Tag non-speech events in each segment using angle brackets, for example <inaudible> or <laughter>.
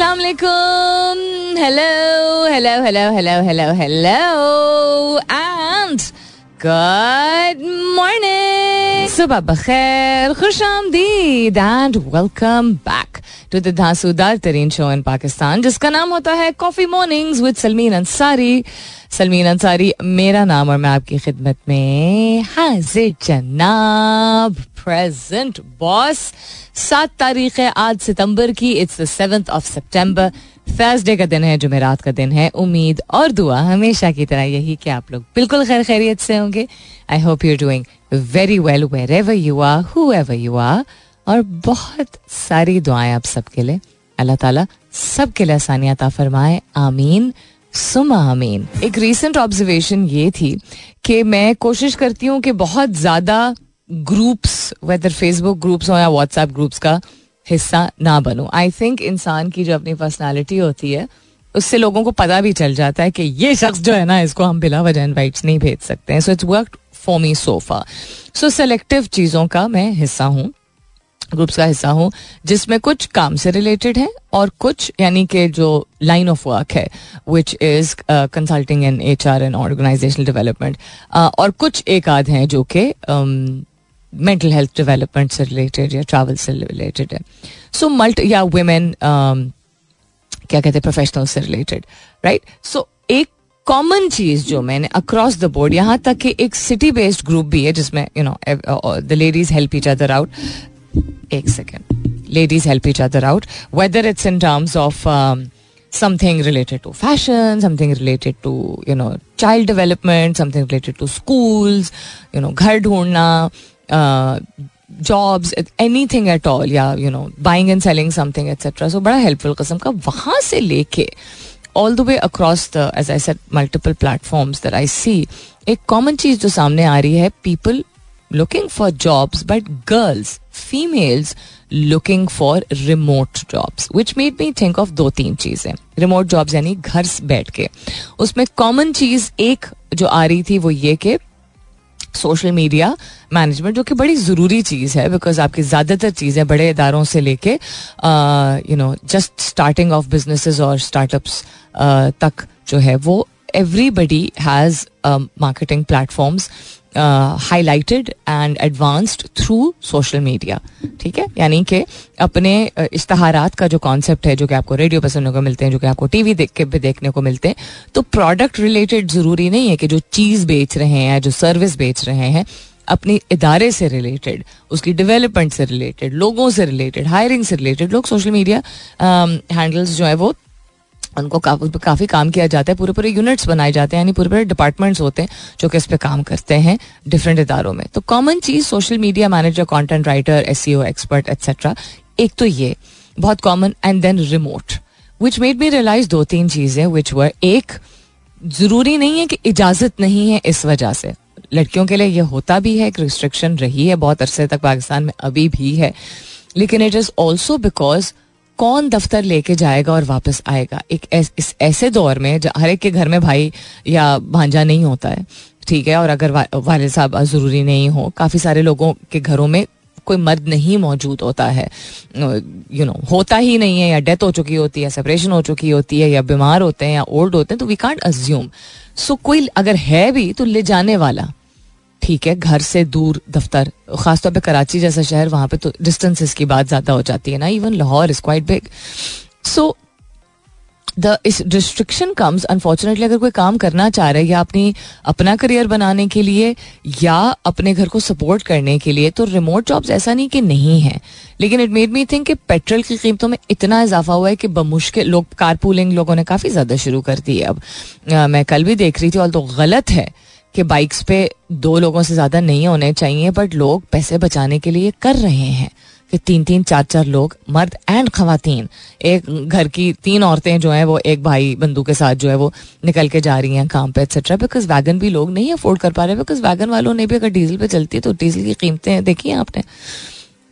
अस्सलाम वालेकुम hello hello hello hello hello hello and good morning सुबह बखैर खुश आमदीद and welcome back to the धांसूदार तरीन शो इन पाकिस्तान जिसका नाम होता है coffee mornings with Salmeen Ansari Salmeen Ansari मेरा नाम और मैं आपकी खिदमत में हाजिर जनाब प्रेजेंट बॉस सात तारीख है आज सितंबर की it's the seventh of September Thursday का दिन है जुमेरात का दिन है उम्मीद और दुआ हमेशा की तरह यही कि आप लोग बिल्कुल खैर खैरियत से होंगे I hope you doing very well wherever you are whoever you are और बहुत सारी दुआएँ आप सबके लिए। अल्लाह ताला सबके लिए आसानियात फरमाए। आमीन। सुमा एक रीसेंट ऑब्जर्वेशन ये थी कि मैं कोशिश करती हूँ कि बहुत ज़्यादा ग्रुप्स वेदर फेसबुक ग्रुप्स हो या व्हाट्सएप ग्रुप्स का हिस्सा ना बनूं। आई थिंक इंसान की जो अपनी पर्सनालिटी होती है, उससे लोगों को पता भी चल जाता है कि ये शख्स जो है ना, इसको हम बिला वजह इनवाइट्स नहीं भेज सकते हैं। So it's work for me sofa so selective चीज़ों का मैं हिस्सा हूँ ग्रुप्स का हिस्सा हूँ, जिसमें कुछ काम से रिलेटेड है और कुछ यानी कि जो लाइन ऑफ़ वर्क है which is consulting in H R and organisational development और कुछ एक आध हैं जो कि मेंटल हेल्थ डेवलपमेंट से रिलेटेड या ट्रैवल से रिलेटेड है. सो मल्ट या वुमेन क्या कहते हैं प्रोफेशनल से रिलेटेड राइट सो एक कॉमन चीज़ जो मैंने अक्रॉस द बोर्ड यहाँ तक कि एक सिटी बेस्ड ग्रुप भी है जिसमें you know the ladies help each other out एक second ladies help each other out whether it's in terms of something related to fashion, something related to, you know, child development, something related to schools, you know, घर ढूंढना, jobs anything at all या you know buying and selling something etcetera so बड़ा helpful किस्म का वहाँ से लेके all the way across the age I set multiple platforms that I see एक कॉमन चीज़ जो सामने आ रही है people looking for jobs but girls females looking for remote jobs which made me think of दो तीन चीज़ें. रिमोट जॉब्स यानी घर से बैठ के. उसमें कॉमन चीज़ एक जो आ रही थी वो ये कि सोशल मीडिया मैनेजमेंट जो कि बड़ी ज़रूरी चीज़ है बिकॉज़ आपकी ज़्यादातर चीज़ें बड़े इदारों से लेके you know just starting off businesses और स्टार्टअप्स तक जो है, वो everybody has marketing platforms highlighted and advanced through social media ठीक है? यानी कि अपने इश्तहारात का जो कॉन्सेप्ट है, जो कि आपको रेडियो पर सुनने को मिलते हैं, जो कि आपको टीवी देख के भी देखने को मिलते हैं तो प्रोडक्ट रिलेटेड ज़रूरी नहीं है कि जो चीज़ बेच रहे हैं, जो सर्विस बेच रहे हैं, अपने इदारे से रिलेटेड उसकी डेवलपमेंट से रिलेटेड लोगों से रिलेटेड हायरिंग से रिलेटेड लोग सोशल मीडिया हैंडल्स जो है वो उनको काफ़ी, काफ़ी काम किया जाता है, पूरे पूरे यूनिट्स बनाए जाते हैं, यानी पूरे पूरे डिपार्टमेंट्स होते हैं, जो कि इस पर काम करते हैं डिफरेंट इदारों में। तो कॉमन चीज़ social media manager content writer S C O expert etcetera एक तो ये, बहुत common and then remote which made me realise दो तीन चीज़ें विच वर एक, ज़रूरी नहीं है कि इजाज़त नहीं है इस वजह से। लड़कियों के लिए यह होता भी है, एक रिस्ट्रिक्शन रही है, बहुत अरसे तक पाकिस्तान में अभी भी है, लेकिन इट इज़ ऑल्सो बिकॉज़ कौन दफ्तर लेके जाएगा और वापस आएगा? एक ऐस, इस ऐसे दौर में हर एक के घर में भाई या भांजा नहीं होता है ठीक है? और अगर वा, वाले साहब ज़रूरी नहीं हो काफ़ी सारे लोगों के घरों में कोई मर्द नहीं मौजूद होता है। यू नो होता ही नहीं है या डेथ हो चुकी होती है सेपरेशन हो चुकी होती है या बीमार होते हैं या ओल्ड होते हैं तो वी कांट अज्यूम सो कोई अगर है भी तो ले जाने वाला। ठीक है घर से दूर दफ्तर खासतौर पे कराची जैसा शहर वहाँ पे तो डिस्टेंसेस की बात ज़्यादा हो जाती है ना even Lahore is quite big so the is restriction comes unfortunately अगर कोई काम करना चाह रहा है या अपनी अपना करियर बनाने के लिए या अपने घर को सपोर्ट करने के लिए तो रिमोट जॉब्स ऐसा नहीं कि नहीं है. लेकिन इट मेड मी थिंक कि पेट्रोल की कीमतों में इतना इजाफा हुआ है कि बमुश्किल लोग कार पूलिंग लोगों ने काफ़ी ज़्यादा शुरू कर दी है अब. आ, मैं कल भी देख रही थी और तो गलत है कि बाइक्स पे दो लोगों से ज़्यादा नहीं होने चाहिए बट लोग पैसे बचाने के लिए कर रहे हैं कि तीन तीन चार चार लोग मर्द एंड खातन एक घर की तीन औरतें जो हैं, वो एक भाई बंदू के साथ जो है, वो निकल के जा रही हैं काम पे एक्सेट्रा बिकॉज़ वैगन भी लोग नहीं अफोर्ड कर पा रहे बिकॉज़ वैगन वालों ने भी अगर डीजल पे चलती है तो डीजल की कीमतें देखी हैं आपने?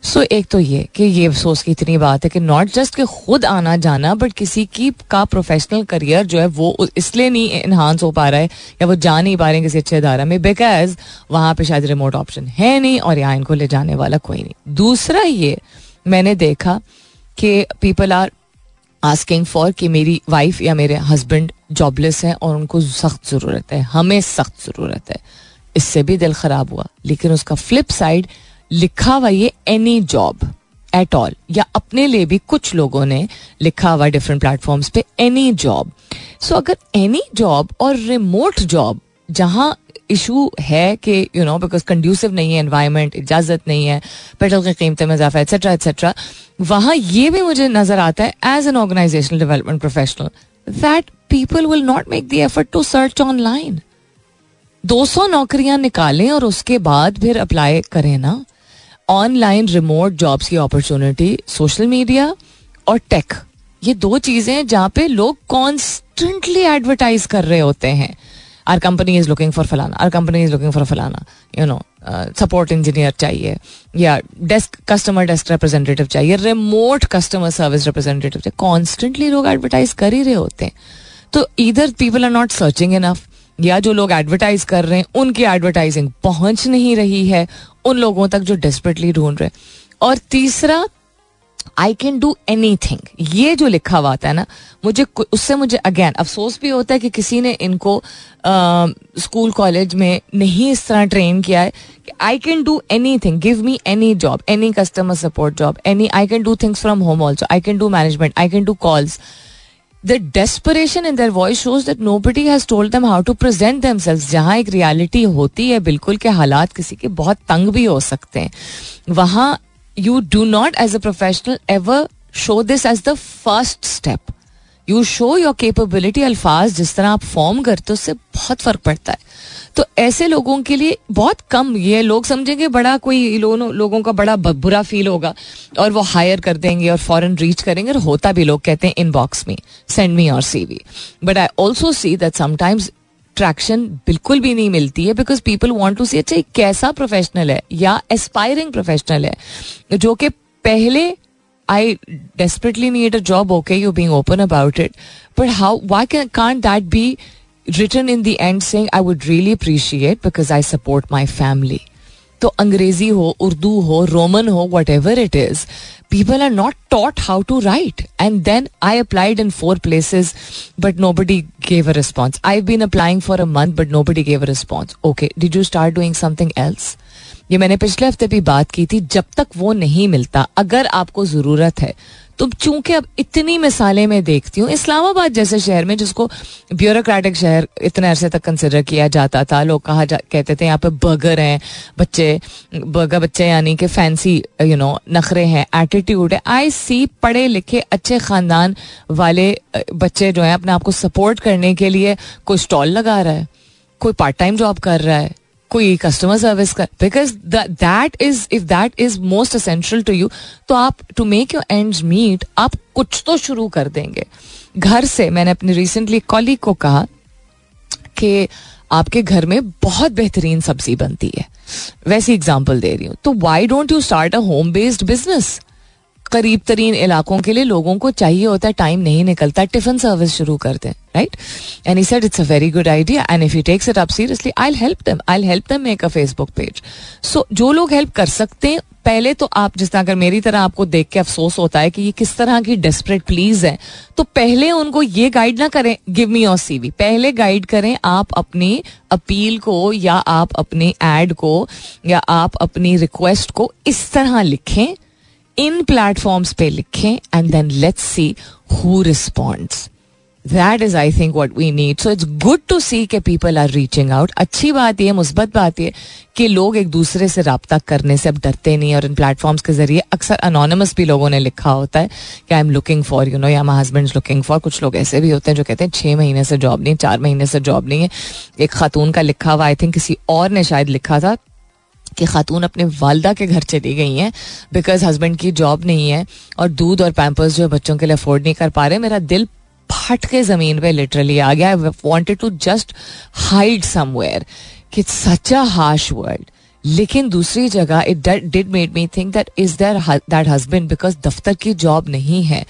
सो एक तो ये कि ये अफसोस की इतनी बात है कि नॉट जस्ट कि खुद आना जाना बट किसी की का प्रोफेशनल करियर जो है वो इसलिए नहीं इन्हांस हो पा रहा है या वो जा नहीं पा रहे हैं किसी अच्छे अदारा में बिकॉज़ वहाँ पे शायद रिमोट ऑप्शन है नहीं और यहाँ इनको ले जाने वाला कोई नहीं। दूसरा ये मैंने देखा कि पीपल आर आस्किंग फॉर कि मेरी वाइफ या मेरे हस्बैंड जॉबलेस हैं और उनको सख्त ज़रूरत है, हमें सख्त ज़रूरत है। इससे भी दिल ख़राब हुआ, लेकिन उसका फ्लिप साइड लिखा हुआ ये एनी जॉब एट ऑल या अपने लिए भी कुछ लोगों ने लिखा हुआ डिफरेंट प्लेटफॉर्म्स पे एनी जॉब सो अगर एनी जॉब और रिमोट जॉब जहाँ इशू है कि यू नो बिकॉज़ कंड्यूसिव नहीं है एनवायरमेंट इजाज़त नहीं है, पेट्रोल की कीमतें में इजाफा एट्सेट्रा एट्सेट्रा वहाँ ये भी मुझे नज़र आता है as an organisational development professional that people will not make the effort to search online 200 नौकरियाँ निकालें और उसके बाद फिर अप्लाई करें ना। ऑनलाइन रिमोट जॉब्स की अपॉर्चुनिटी सोशल मीडिया और टेक ये दो चीज़ें हैं जहाँ पे लोग कॉन्स्टेंटली एडवर्टाइज कर रहे होते हैं. Our company is looking for फलाना our company is looking for फलाना यू नो सपोर्ट इंजीनियर चाहिए, या डेस्क कस्टमर डेस्क रिप्रेजेंटेटिव चाहिए रिमोट कस्टमर सर्विस रिप्रेजेंटेटिव चाहिए. कॉन्स्टेंटली लोग एडवर्टाइज कर ही रहे होते हैं. तो इधर people are not searching enough या जो लोग एडवर्टाइज कर रहे हैं, उनकी एडवर्टाइजिंग पहुँच नहीं रही है उन लोगों तक जो डेस्परेटली ढूंढ रहे और तीसरा I can do anything ये जो लिखा हुआ है ना, मुझे उससे मुझे अगेन अफसोस भी होता है कि किसी ने इनको स्कूल कॉलेज में नहीं इस तरह ट्रेन किया है कि I can do anything give me any job any customer support job any I can do things from home also I can do management I can do calls the desperation in their voice shows that nobody has told them how to present them जहाँ एक reality होती है, बिल्कुल के हालात किसी के बहुत तंग भी हो सकते हैं। वहाँ you do not as a professional ever show this as the first step you show your capability अल्फाज जिस तरह आप फॉर्म करते हो, उससे बहुत फ़र्क पड़ता है। तो ऐसे लोगों के लिए बहुत कम ये लोग समझेंगे, बड़ा कोई लोगों लोगों का बड़ा बुरा फील होगा और वो हायर कर देंगे और फॉरन रीच करेंगे और होता भी लोग कहते हैं इनबॉक्स में सेंड मी और C V but I also see that sometimes traction बिल्कुल भी नहीं मिलती है because people want to see अच्छा कैसा प्रोफेशनल है या एस्पायरिंग प्रोफेशनल है? जो कि पहले I desperately need a job okay you being open about it but how why can that be written in the end saying I would really appreciate because I support my family. तो अंग्रेज़ी हो, उर्दू हो, Roman हो whatever it is people are not taught how to write and then I applied in four places but nobody gave a response I been applying for a month but nobody gave a response okay did you start doing something else ये मैंने पिछले हफ़्ते भी बात की थी, जब तक वो नहीं मिलता, अगर आपको ज़रूरत है तो चूँकि अब इतनी मिसालें मैं देखती हूँ, इस्लामाबाद जैसे शहर में जिसको ब्यूरोक्रेटिक शहर इतने अरसे तक कंसिडर किया जाता था, लोग कहा जा, कहते थे यहाँ पे बर्गर हैं, बच्चे बर्गर बच्चे यानी कि फैंसी यू नो नखरे हैं एटीट्यूड है। आई सी पढ़े लिखे अच्छे खानदान वाले बच्चे जो हैं अपने आप को सपोर्ट करने के लिए कोई स्टॉल लगा रहा है, कोई पार्ट टाइम जॉब कर रहा है। कोई कस्टमर सर्विस का because that is if that is most essential to you तो आप to make your end meet आप कुछ तो शुरू कर देंगे। घर से मैंने अपने रिसेंटली कॉलीग को कहा कि आपके घर में बहुत बेहतरीन सब्ज़ी बनती है। वैसी एग्ज़ाम्पल दे रही हूँ। तो why don't you start a home based business करीब तरीन इलाकों के लिए लोगों को चाहिए होता है टाइम नहीं निकलता टिफ़िन सर्विस शुरू कर दें right and he it's a very good idea and if you takes it up seriously I help them I help them make a Facebook page so जो लोग हेल्प कर सकते हैं, पहले तो आप, जिस तरह अगर मेरी तरह आपको देख के अफसोस होता है कि ये किस तरह की डेस्परेट प्लीज़ है तो पहले उनको ये गाइड ना करें गिव मी योर सीवी पहले गाइड करें, आप अपनी अपील को, या आप अपने एड को, या आप अपनी रिक्वेस्ट को इस तरह लिखें इन प्लेटफॉर्म्स पे लिखें and then let's see who responds that is I think what we need so it's good to see के पीपल आर रीचिंग आउट अच्छी बात यह मुस्बत बात यह कि लोग एक दूसरे से रबता करने से अब डरते नहीं और इन प्लेटफॉर्म्स के ज़रिए अक्सर अनोनमस भी लोगों ने लिखा होता है कि I am looking for you know या माई हस्बैंड लुकिंग फॉर कुछ लोग ऐसे भी होते हैं जो कहते हैं छः महीने से जॉब नहीं है चार महीने से जॉब नहीं है एक खातून का लिखा हुआ आई थिंक किसी और ने शायद लिखा था कि खातून अपने वालदा के घर चली गई हैं बिकॉज़ हस्बैंड की जॉब नहीं है और दूध और पैम्पर्स जो है बच्चों के लिए अफोर्ड नहीं कर पा रहे, मेरा दिल फट के ज़मीन पे लिटरली आ गया। I wanted to just hide somewhere कि सच अ हार्श वर्ल्ड लेकिन दूसरी जगह it did made me think that is there that husband because दफ्तर की जॉब नहीं है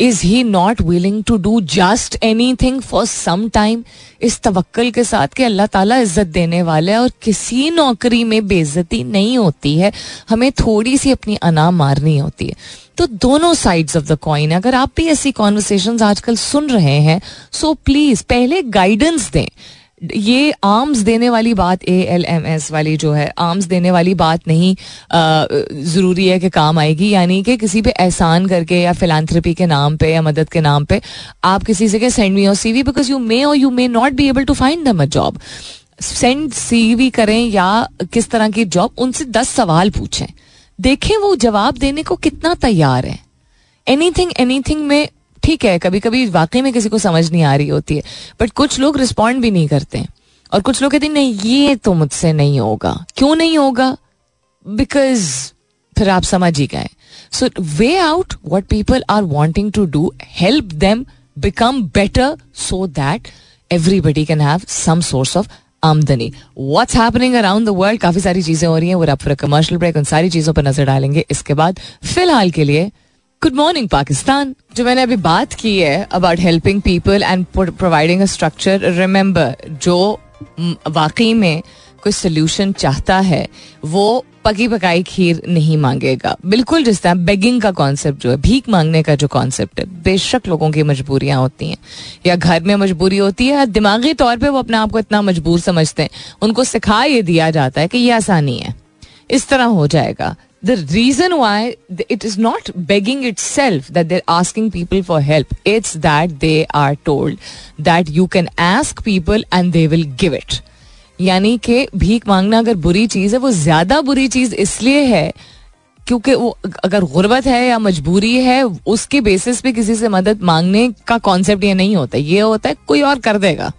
is he not willing to do just anything for some time इस तवक्ल के साथ कि अल्लाह ताला इज़्ज़त देने वाले और किसी नौकरी में बेइज्जती नहीं होती है। हमें थोड़ी सी अपनी अना मारनी होती है। तो दोनों साइड्स ऑफ़ द कॉइन अगर आप भी ऐसी कॉन्वर्सेशन आजकल सुन रहे हैं सो प्लीज़ पहले गाइडेंस दें। ये आर्म्स देने वाली बात ए एल एम एस वाली जो है, आर्म्स देने वाली बात नहीं ज़रूरी है कि काम आएगी। यानी कि किसी पे एहसान करके या फिलानथ्रपी के नाम पे या मदद के नाम पे आप किसी से सेंड मी और सीवी बिकॉज़ यू मे और you may not be able to find them a job send CV करें या किस तरह की जॉब उनसे दस सवाल पूछें। देखें वो जवाब देने को कितना तैयार है। एनीथिंग एनीथिंग में ठीक है कभी कभी वाकई में किसी को समझ नहीं आ रही होती है बट कुछ लोग रिस्पॉन्ड भी नहीं करते और कुछ लोग कहते हैं, नहीं, ये तो मुझसे नहीं होगा। क्यों नहीं होगा? बिकॉज़ फिर आप समझ ही गए। So way out what people are wanting to do help them become better so that everybody can have some source of आमदनी। What's happening around the world काफ़ी सारी चीज़ें हो रही हैं, वो आप फिर कमर्शियल ब्रेक उन सारी चीज़ों पर नज़र डालेंगे। इसके बाद, फ़िलहाल के लिए गुड मॉर्निंग पाकिस्तान जो मैंने अभी बात की है about helping people and providing a structure remember जो वाकई में कोई सोल्यूशन चाहता है, वो पकी पकाई खीर नहीं मांगेगा। बिल्कुल जिस तरह बेगिंग का कॉन्सेप्ट जो है, भीख मांगने का जो कॉन्सेप्ट है, बेशक लोगों की मजबूरियाँ होती हैं, या घर में मजबूरी होती है दिमागी तौर पे वो अपने आप को इतना मजबूर समझते हैं। उनको सिखा ये दिया जाता है कि ये आसानी है। इस तरह हो जाएगा। The reason why it is not begging itself that they're asking people for help it's that they are told that you can ask people and they will give it यानी कि भीख मांगना अगर बुरी चीज़ है वो ज़्यादा बुरी चीज़ इसलिए है क्योंकि वो अगर गुर्बत है या मजबूरी है उसके बेसिस पे किसी से मदद मांगने का कॉन्सेप्ट ये नहीं होता ये होता है कोई और कर देगा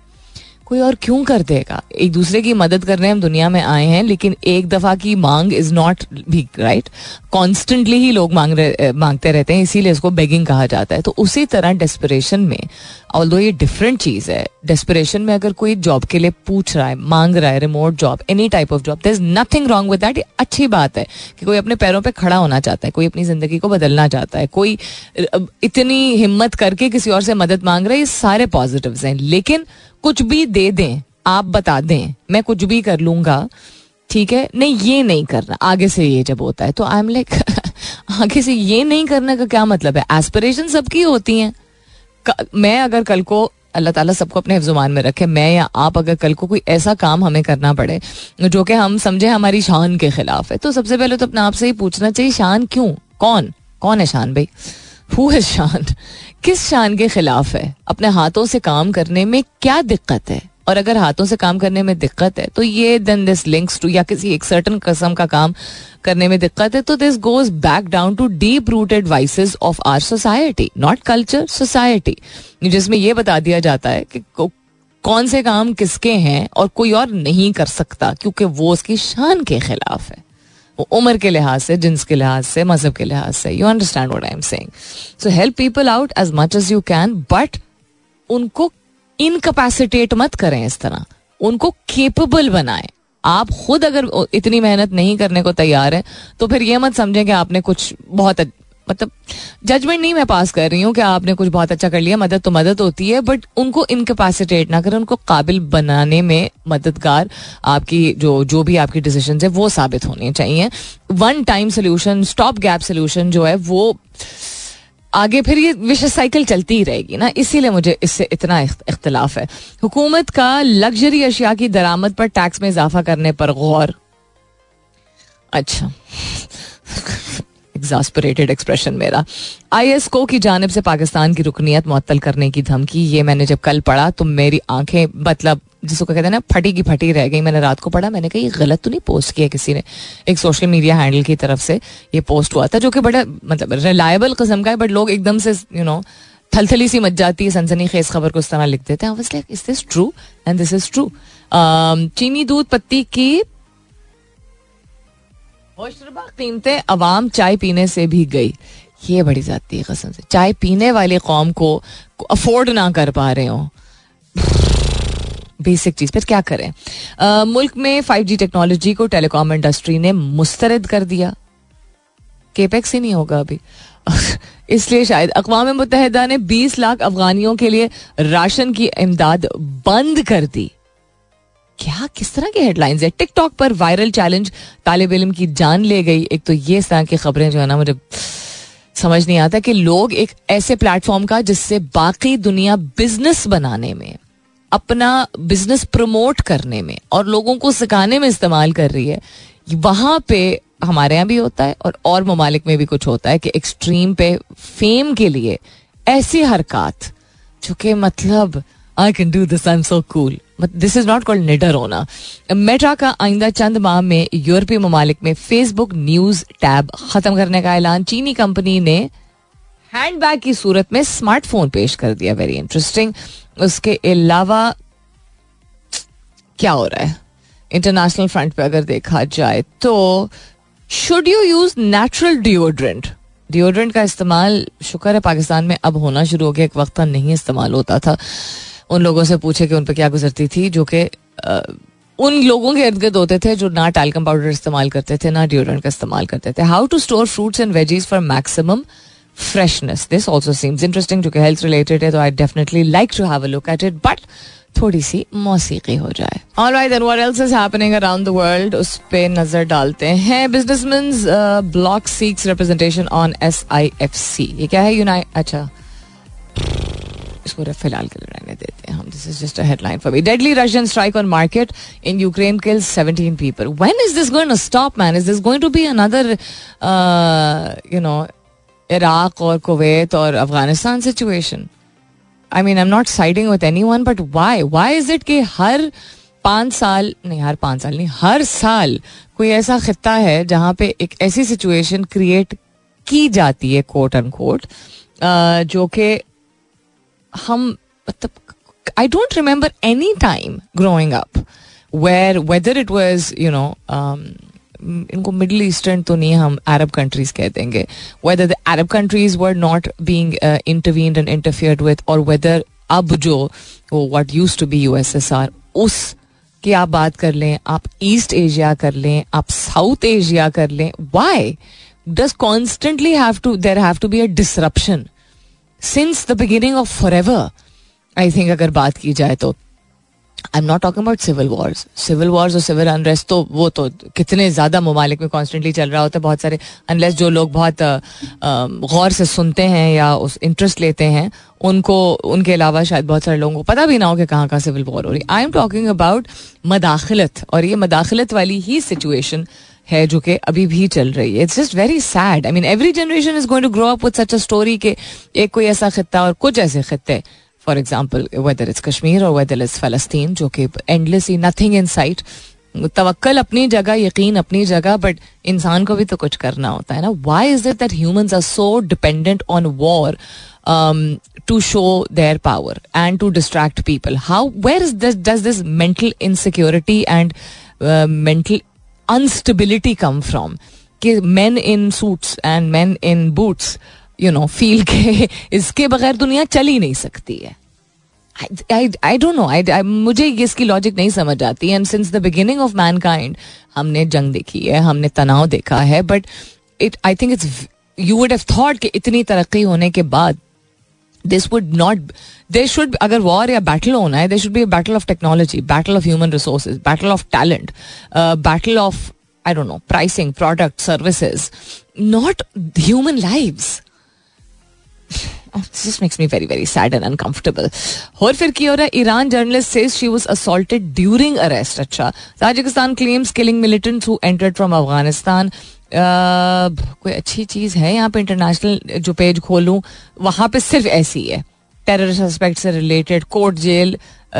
कोई और क्यों कर देगा? एक दूसरे की मदद करने हम दुनिया में आए हैं, लेकिन एक दफ़ा की मांग इज़ नॉट भी राइट कॉन्स्टेंटली ही लोग मांग रहे मांगते रहते हैं, इसीलिए इसको बेगिंग कहा जाता है। तो उसी तरह डेस्परेशन में ऑल ये डिफरेंट चीज़ है डेस्परेशन में अगर कोई जॉब के लिए पूछ रहा है, मांग रहा है remote job any type of job there is nothing wrong with that अच्छी बात है कि कोई अपने पैरों पे खड़ा होना चाहता है, कोई अपनी ज़िंदगी को बदलना चाहता है, कोई इतनी हिम्मत करके किसी और से मदद मांग रहा है, ये सारे पॉजिटिव हैं। लेकिन कुछ भी दे दें, आप बता दें, मैं कुछ भी कर लूँगा, ठीक है? नहीं, ये नहीं करना। आगे से ये जब होता है तो आई एम लाइक आगे से ये नहीं करने का क्या मतलब है? एस्पिरेशन सबकी होती हैं। मैं अगर कल को, अल्लाह ताला सबको अपने ज़ुबान में रखे, मैं या आप अगर कल को कोई ऐसा काम हमें करना पड़े, जो कि हम समझे हमारी शान के खिलाफ है तो सबसे पहले तो अपने आप से ही पूछना चाहिए, शान क्यों? कौन? कौन है शान भाई? हु है शान। किस शान के खिलाफ है? अपने हाथों से काम करने में क्या दिक्कत है? और अगर हाथों से काम करने में दिक्कत है तो ये देन दिस लिंक्स टू या किसी एक सर्टन कस्म का काम करने में दिक्कत है तो this goes back down to deep rooted vices of our society not culture society जिसमें यह बता दिया जाता है कि कौन से काम किसके हैं और कोई और नहीं कर सकता, क्योंकि वो उसकी शान के खिलाफ है। उम्र के लिहाज से जिन्स के लिहाज से, मज़हब के लिहाज से you understand what I am saying so help people out as much as you can but उनको इनकपैसिटेट मत करें इस तरह। उनको केपेबल बनाए। आप खुद अगर इतनी मेहनत नहीं करने को तैयार है तो फिर ये मत समझें कि आपने कुछ बहुत मतलब जजमेंट नहीं मैं पास कर रही हूँ कि आपने कुछ बहुत अच्छा कर लिया, मदद तो मदद होती है बट उनको इनकेपेसिटेट ना करें, उनको काबिल बनाने में मददगार आपकी जो जो भी आपकी डिसीज़न है, वो साबित होने चाहिए। One time solution stop gap solution जो है, वो आगे फिर ये विशेष साइकिल चलती ही रहेगी ना, इसीलिए मुझे इससे इतना इख्तलाफ है। हुकूमत का लग्जरी अशिया की दरामद पर टैक्स में इजाफा करने पर गौर। अच्छा। एग्जास्परेटेड एक्सप्रेशन मेरा। आईएसको की जानब से पाकिस्तान की रुकनीत मुअत्तल करने की धमकी, ये मैंने जब कल पढ़ा तो मेरी आँखें मतलब जिसको कहते हैं ना, फटी की फटी रह गई। मैंने रात को पढ़ा, मैंने कहा, ये गलत तो नहीं पोस्ट किया किसी ने? एक सोशल मीडिया हैंडल की तरफ़ से ये पोस्ट हुआ था, जो कि बड़ा मतलब रिलायबल कस्म का है बट लोग एकदम से यू नो थलथली सी मच जाती है, सनसनी खेस खबर को इस तरह लिख देते हैं। Is this true and this is true चीनी दूध पत्ती की कीमतें अवाम चाय पीने से भी गई। ये बड़ी जाती है कसम से। चाय पीने वाले कौम को अफोर्ड ना कर पा रहे हो। बेसिक चीज़। पर क्या करें? आ, मुल्क में फाइव जी टेक्नोलॉजी को टेलीकॉम इंडस्ट्री ने मुस्तरद कर दिया। केपेक्स ही नहीं होगा अभी। <laughs> इसलिए शायद अकवा मुतहदा ने 20 लाख अफगानियों के लिए राशन की इमदाद बंद कर दी। क्या, किस तरह की हेडलाइंस है? टिकटॉक पर वायरल चैलेंज तालब इलम की जान ले गई। एक तो ये इस तरह की खबरें जो है ना, मुझे समझ नहीं आता कि लोग एक ऐसे प्लेटफॉर्म का जिससे बाकी दुनिया बिज़नेस बनाने में, अपना बिज़नेस प्रमोट करने में और लोगों को सिखाने में इस्तेमाल कर रही है, वहाँ पे हमारे यहाँ भी होता है और और ममालिक में भी कुछ होता है कि एक्सट्रीम पे फेम के लिए ऐसी हरकत, जो कि मतलब I can do this I am so cool this is not called निडर होना मेटा का आइंदा चंद माह में यूरोपीय ममालिक में फेसबुक न्यूज़ टैब खत्म करने का ऐलान चीनी कंपनी ने हैंड बैग की सूरत में स्मार्टफ़ोन पेश कर दिया वेरी इंटरेस्टिंग उसके अलावा क्या हो रहा है इंटरनेशनल फ्रंट पे अगर देखा जाए तो should you use natural deodorant deodorant का इस्तेमाल शुक्र है पाकिस्तान में अब होना शुरू हो गया एक वक्त नहीं इस्तेमाल होता था उन लोगों से पूछे कि उन पर क्या गुजरती थी, जो कि उन लोगों के इर्द गिर्द होते थे जो ना टैल्कम पाउडर इस्तेमाल करते थे, ना डिओड्रेंट का इस्तेमाल करते थे। How to store fruits and veggies for maximum freshness this also seems interesting जो कि हेल्थ रिलेटेड है तो I definitely like to have a look at it but थोड़ी सी मौसीकी हो जाए। All right then what else is happening around the world उस पे नज़र डालते हैं। Businessman bloc seeks representation on S I F C ये क्या है? यूनाइट अच्छा। इसको फ़िलहाल के लिए रहने देते हैं हम this is just a headline for me deadly Russian strike on market in Ukraine kills 17 people when is this going to stop man is this going to be another you know Iraq और Kuwait और Afghanistan situation I mean I am not siding with anyone but why why is it कि हर पाँच साल, नहीं, हर पाँच साल नहीं, हर साल कोई ऐसा खत्ता है जहाँ पे एक ऐसी सिचुएशन क्रिएट की जाती है कोट एंड कोट जो कि हम मतलब I don't remember any time growing up where whether it was you know इनको मिडल ईस्टर्न तो नहीं हम अरब कंट्रीज़ कह देंगे whether the Arab countries were not being intervene and interfered with और वेदर अब जो what used to be U S S R उस की आप बात कर लें, आप ईस्ट एशिया कर लें, आप साउथ एशिया कर लें why does constantly have to there have to be a disruption since the beginning of forever I think अगर बात की जाए तो I am not talking about civil wars civil wars और सिविल अनरेस्ट तो वो तो कितने ज़्यादा ममालिक में कॉन्स्टेंटली चल रहा होता है, बहुत सारे अनलेस जो लोग बहुत गौर से सुनते हैं या उस इंटरेस्ट लेते हैं, उनको, उनके अलावा शायद बहुत सारे लोगों को पता भी ना हो कि कहाँ कहाँ सिविल वॉर हो रही है। आई एम टॉकिंग अबाउट मदाखलत, और ये मदाखलत वाली ही सिचुएशन है जो कि अभी भी चल रही है। It's just very sad I mean every generation is going to grow up with such a story के एक कोई ऐसा खत्ता और कुछ ऐसे खत्ते। For example whether is Kashmir और वेदर इज़ फलस्तीन जो कि एंडलेस नथिंग इन साइट तवक्ल अपनी जगह, यकीन अपनी जगह बट इंसान को भी तो कुछ करना होता है ना। Why is it that humans are so dependent on war to show their power and to distract people how where is this does this mental insecurity and mental unstability come from कि man in suits and man in boots you know feel के इसके बगैर दुनिया चल ही नहीं सकती है आई don't no मुझे इसकी लॉजिक नहीं समझ आती and since the beginning of mankind हमने जंग देखी है हमने तनाव देखा है but it I think it's you would have thought कि इतनी तरक्की होने के बाद this would not they should अगर वॉर या बैटल होना है they should be battle of technology battle of human resources battle of talent battle of I don't know pricing product services not human lives this makes me very very sad and uncomfortable. और फिर की हो रहा है Iran journalist says she was assaulted during arrest अच्छा Tajikistan claims killing militants who entered from Afghanistan कोई अच्छी चीज़ है यहाँ पे इंटरनेशनल जो पेज खोलूं वहाँ पे सिर्फ़ ऐसी है टेरर सस्पेक्ट से रिलेटेड कोर्ट जेल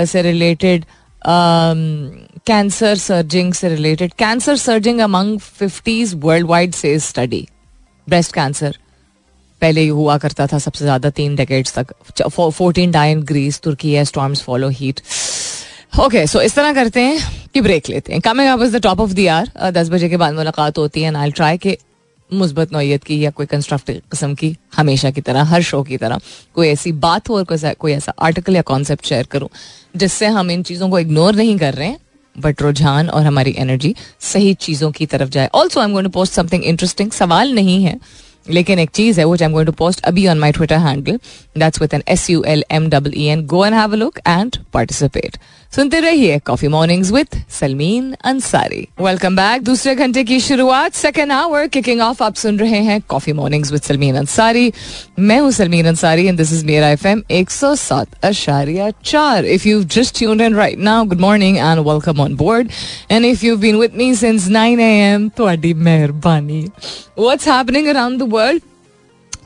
से रिलेटेड कैंसर सर्जिंग से related cancer surging among fifties worldwide से स्टडी ब्रेस्ट कैंसर पहले हुआ करता था सबसे ज़्यादा तीन डेकेड्स तक। फोर्टीन डाइन ग्रीस तुर्की है storms follow heat okay so इस तरह करते हैं कि ब्रेक लेते हैं। Coming up is the top of the hour दस बजे के बाद मुलाकात होती है आई ट्राई के मुस्बत नोयत की या कोई कंस्ट्रक्टिव किस्म की हमेशा की तरह, हर शो की तरह कोई ऐसी बात हो और कोई ऐसा आर्टिकल या कॉन्सेप्ट शेयर करूँ, जिससे हम इन चीज़ों को इग्नोर नहीं कर रहे हैं बट रुझान और हमारी एनर्जी सही चीज़ों की तरफ़ जाए। Also I am going to post something interesting सवाल नहीं है। लेकिन एक चीज़ है वो I am going to post अभी on my Twitter handle that's with N S U L M double E N go and have a look and participate सुनते रहिए coffee mornings with Salmeen Ansari welcome back दूसरे घंटे की शुरुआत second hour kicking of आप सुन रहे हैं coffee mornings with Salmeen Ansari मैं हूँ Salmeen Ansari and this is मेरा एफ़ एम एक सौ सात अशारिया चार. If you just tune in right now good morning and welcome on board and if you been with me since nine A M थोड़ी मेहरबानी what's happening around the world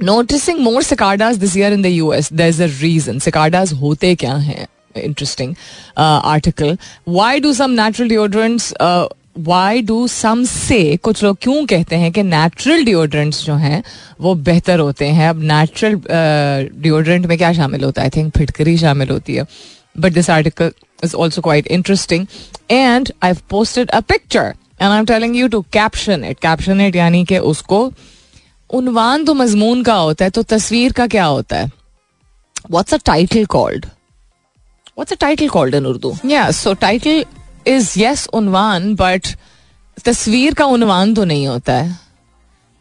noticing more cicadas this year in the US there is a reason cicadas होते क्या हैं Interesting article. Why do some natural deodorants? Uh, why do some say कुछ लोग क्यों कहते हैं कि नेचुरल डिओड्रेंट्स जो हैं वो बेहतर होते हैं? अब नेचुरल डिओड्रेंट uh, में क्या शामिल होता है? आई थिंक फिटकरी शामिल होती है. But this article is also quite interesting and I posted a picture and I am telling you to caption it caption it यानी कि उसको उनवान तो मजमून का होता है तो तस्वीर का क्या होता है? What's a title called what's a title called in Urdu या सो टाइटल इज़ यस उनवान बट तस्वीर का उनवान तो नहीं होता है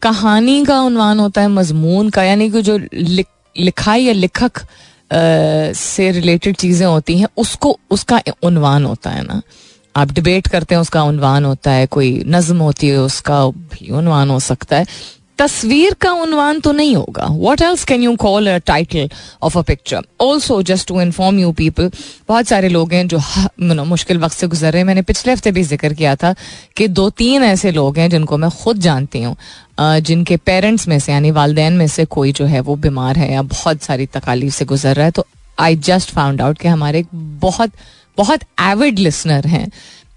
कहानी का उनवान होता है मजमून का यानी कि जो लिख, लिखाई या लिखक आ, से रिलेटेड चीज़ें होती हैं उसको उसका उनवान होता है ना आप डिबेट करते हैं उसका उनवान होता है कोई नज्म होती है उसका भी उनवान हो सकता है तस्वीर का उनवान तो नहीं होगा। What else can you call a title of a picture also just to inform you people बहुत सारे लोग हैं जो नो, मुश्किल वक्त से गुजर रहे हैं। मैंने पिछले हफ़्ते भी ज़िक्र किया था कि दो तीन ऐसे लोग हैं जिनको मैं खुद जानती हूँ जिनके पेरेंट्स में से, यानी वालदेन में से कोई जो है वो बीमार है या बहुत सारी तकालीफ से गुजर रहा है। तो आई जस्ट फाउंड आउट कि हमारे बहुत बहुत एविड लिसनर हैं।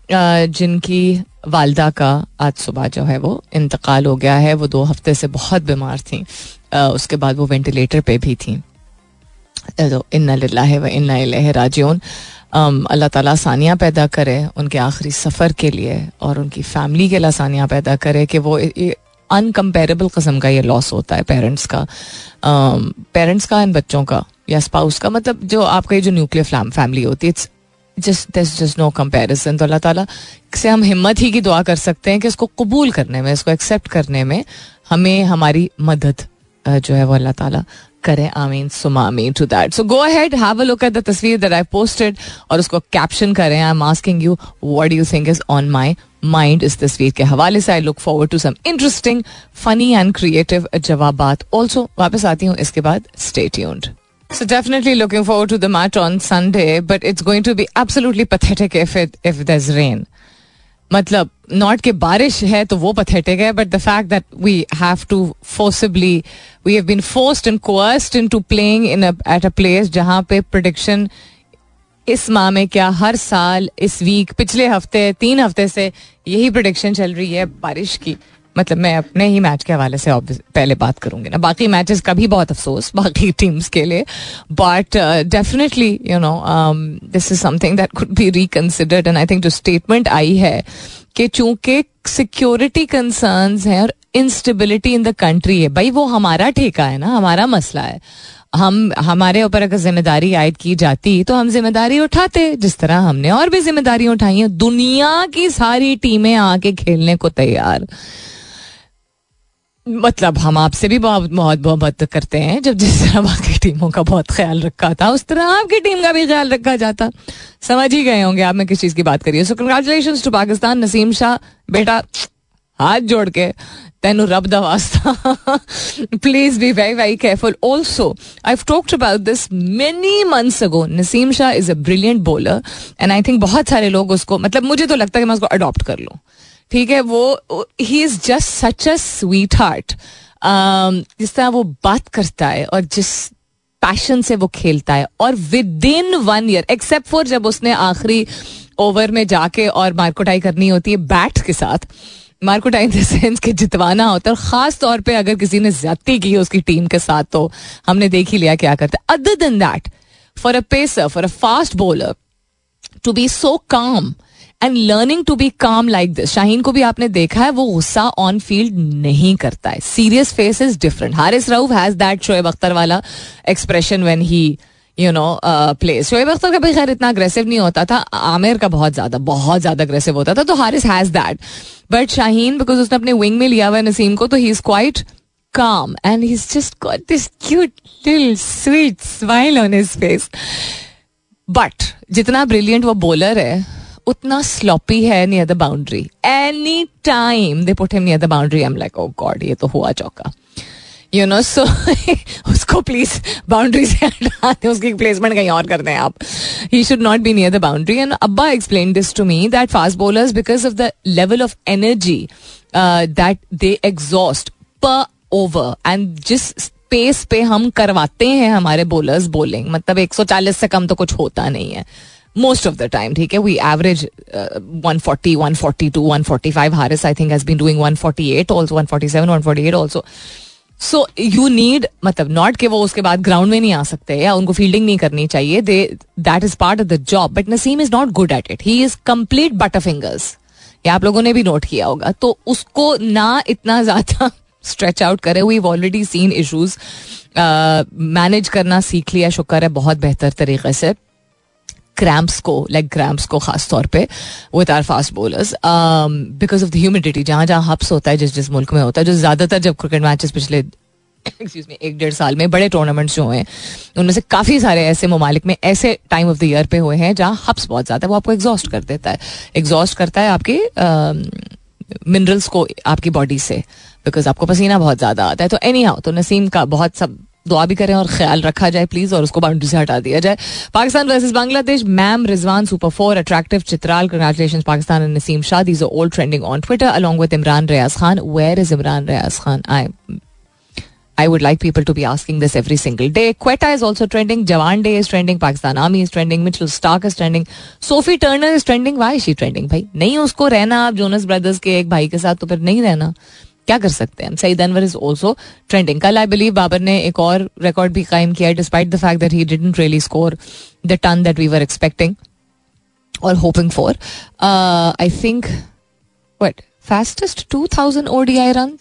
जिनकी वालदा का आज सुबह जो है वो इंतकाल हो गया है, वो दो हफ़्ते से बहुत बीमार थी। उसके बाद वो वेंटिलेटर पे भी थी। तो इन्ना व इन्ना राजून अल्लाह ताला आसानियाँ पैदा करे उनके आखिरी सफ़र के लिए और उनकी फैमिली के लिए आसानियाँ पैदा करे कि वो अनकम्पेरेबल कस्म का ये लॉस होता है पेरेंट्स का। पेरेंट्स का इन बच्चों का या स्पाउस का मतलब जो आपका ये जो न्यूक्लियर फैमिली होती है it's just this just no comparison तो अल्लाह ताला से हम हिम्मत ही की दुआ कर सकते हैं कि इसको कबूल करने में, इसको एक्सेप्ट करने में हमें हमारी मदद जो है वो अल्लाह ताला करें। आमीन सुमा to that so go ahead have a look at the तस्वीर दैट आई पोस्टेड और उसको कैप्शन करें। I am asking you what do you think is on my mind इस तस्वीर के हवाले से? I look forward to some interesting funny and creative जवाब ऑल्सो वापस आती हूँ, इसके बाद stay tuned So definitely looking forward to the match on Sunday, but it's going to be absolutely pathetic if it if there's rain. मतलब not के बारिश है तो वो पथेटिक है but the fact that we have to forcibly we have been forced and coerced into playing in at a place जहाँ पे prediction इस माह में क्या हर साल इस वीक पिछले हफ़्ते तीन हफ़्ते से यही प्रोडिक्शन चल रही है बारिश की मतलब मैं अपने ही मैच के हवाले से पहले बात करूँगी ना। बाकी मैचेस का भी बहुत अफसोस, बाकी टीम्स के लिए। But definitely you know this is something that could be reconsidered and I think जो स्टेटमेंट आई है कि चूँकि सिक्योरिटी कंसर्न है और इंस्टेबिलिटी इन द कंट्री है, भाई वो हमारा ठेका है ना, हमारा मसला है। हम, हमारे ऊपर अगर ज़िम्मेदारी आयद की जाती तो हम ज़िम्मेदारी उठाते, जिस तरह हमने और भी ज़िम्मेदारी उठाई हैं। दुनिया की सारी टीमें आके खेलने को तैयार। मतलब हम आपसे भी बहुत बहुत बहुत करते हैं, जब जिस तरह बाकी टीमों का बहुत ख्याल रखा था, उस तरह आपकी टीम का भी ख्याल रखा जाता। समझ ही गए होंगे आप मैं किस चीज़ की बात करिए so congratulation to Pakistan Naseem Shah बेटा, हाथ जोड़ के, तेन रब दा please be very very careful also I talked about this many months ago Naseem Shah is a brilliant bowler and I think बहुत सारे लोग उसको मतलब मुझे तो लगता है कि मैं उसको अडॉप्ट कर लूँ। ठीक है, वो he is just such a sweetheart जिस तरह वो बात करता है और जिस पैशन से वो खेलता है और within one year except for जब उसने आखिरी ओवर में जाके और मार्कोटाई करनी होती है बैट के साथ मार्कोटाई इन सेंस के जितवाना होता है और खास तौर पे अगर किसी ने ज्यादती की उसकी टीम के साथ तो हमने देख ही लिया क्या करता है। Other than that for a pacer for a fast bowler to be so calm and learning to be calm like this Shaheen को भी आपने देखा है, वो गुस्सा ऑन फ़ील्ड नहीं करता है। Serious face is different Haris Rauf has that Shoaib Akhtar वाला expression when he you know plays Shoaib Akhtar का भी खैर इतना अग्रेसिव नहीं होता था आमिर का बहुत ज़्यादा बहुत ज़्यादा अग्रेसिव होता था तो Haris has that but Shaheen because उसने अपने विंग में लिया हुआ है नसीम को तो he is quite calm and he's just got this cute little sweet smile on his face. But जितना ब्रिलियंट वो बॉलर है उतना स्लॉपी है near the boundary any time they put him near the boundary I am like oh God ये तो हुआ चौका. You know सो उसको प्लीज़ बाउंड्री से हटा दें उसकी प्लेसमेंट कहीं और कर दें आप. He should not be near the boundary and अब्बा explain this to me that fast bowlers because of the level of energy that they exhaust per over and जिस स्पेस पे हम करवाते हैं हमारे बोलर्स बोलिंग मतलब 140 से कम तो कुछ होता नहीं है. मोस्ट ऑफ़ द टाइम ठीक है? We average 140 142 145 Haris I think has been doing 148 also 147 148 also so you need मतलब नॉट कि वो उसके बाद ग्राउंड में नहीं आ सकते या उनको फील्डिंग नहीं करनी चाहिए they that is part of the job but Naseem is not good at it he is complete butterfingers या आप लोगों ने भी नोट किया होगा। तो उसको ना इतना ज़्यादा स्ट्रेच आउट करे। We already seen issues manage करना सीख लिया। शुक्र है, बहुत बेहतर तरीके से। क्रैम्प्स को लेग क्रैम्प्स को खास तौर पे with our fast bowlers because of the humidity जहाँ जहाँ हब्स होता है जिस जिस मुल्क में होता है जो ज़्यादातर जब क्रिकेट मैचेस पिछले एक्सक्यूज में एक डेढ़ साल में बड़े टूर्नामेंट्स जो हुए हैं उनमें से काफ़ी सारे ऐसे ममालिक में ऐसे टाइम ऑफ़ द ईयर पे हुए हैं जहाँ हब्स बहुत ज़्यादा है वो आपको एग्जॉस्ट कर देता है एग्जॉस्ट करता है आपके मिनरल्स को आपकी बॉडी से बिकॉज़ आपको पसीना बहुत ज़्यादा आता है तो एनी हाउ तो नसीम का बहुत सब दुआ भी करें और ख्याल रखा जाए प्लीज़ और उसको बाउंड्री से हटा दिया जाए Pakistan versus Bangladesh ma'am Rizwan super four attractive Chitral congratulation Pakistan and Naseem Shah these are all trending on Twitter along with Imran Riaz Khan where is Imran Riaz Khan I I would like people to be asking this every single day. Quetta is also trending. Jawan Day is trending. Pakistan Army is trending. Mitchell Stark is trending. Sophie Turner is trending. Why is she trending भाई, नहीं उसको रहना आप Jonas brothers के एक भाई के साथ तो फिर नहीं रहना क्या कर सकते हैं? Saeed Anwar is also trending कल आई बिलीव बाबर ने एक और रिकॉर्ड भी कायम किया है despite the fact that he didn't really score the ton that we were expecting और hoping for I think what fastest two thousand ODI run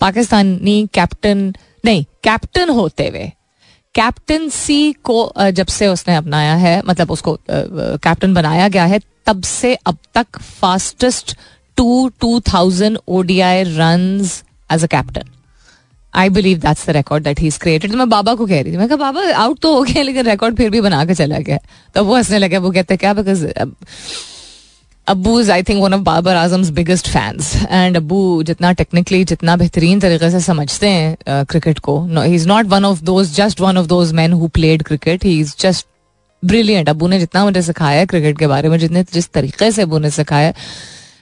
Pakistani captain नहीं कैप्टन होते हुए। कैप्टनसी को जब से उसने अपनाया है मतलब उसको कैप्टन बनाया गया है, तब से अब तक fastest two two thousand ODI run as a captain I believe that's the record that he is created मैं बाबा को कह रही थी। मैं कहा, बाबा आउट तो हो गया, लेकिन रिकॉर्ड फिर भी बना के चला गया तो वो हंसने लगे, वो कहते, क्या because Abu is I think one of Babar Azam biggest fans and Abu जितना टेक्निकली जितना बेहतरीन तरीके से समझते हैं क्रिकेट को he is not one of those just one of those man who played cricket he is just brilliant Abu ने जितना मुझे सिखाया क्रिकेट के बारे में, जितने, जिस तरीके से अबू ने सिखाया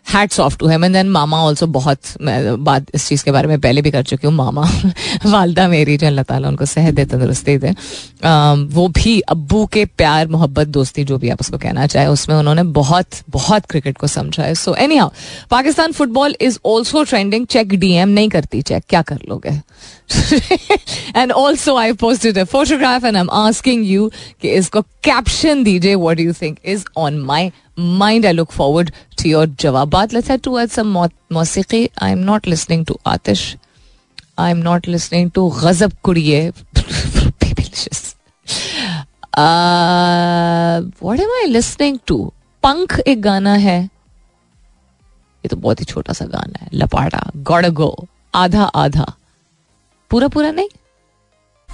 hats off to him and then mama also बहुत बात इस चीज़ के बारे में पहले भी कर चुकी हूँ। मामा <laughs> वालदा मेरी जो अल्लाह ताला उनको सेहत दे, तंदुरुस्ती दे। वो भी अब्बू के प्यार, मोहब्बत, दोस्ती, जो भी आप उसको कहना चाहे, उसमें उन्होंने बहुत बहुत क्रिकेट को समझा है so anyhow Pakistan football is also trending check DM नहीं करती चेक क्या कर लोगे? And also I posted photograph and I am asking you कि इसको कैप्शन दीजिए what you think is on my mind I look forward to your जवाब बात लेते टू आज मौसी I am not listening to Atish I am not listening to गजब कुड़िए what am I listening to पंख एक गाना है। ये तो बहुत ही छोटा सा गाना है। लपाड़ा गोड़गो आधा आधा। पूरा पूरा नहीं?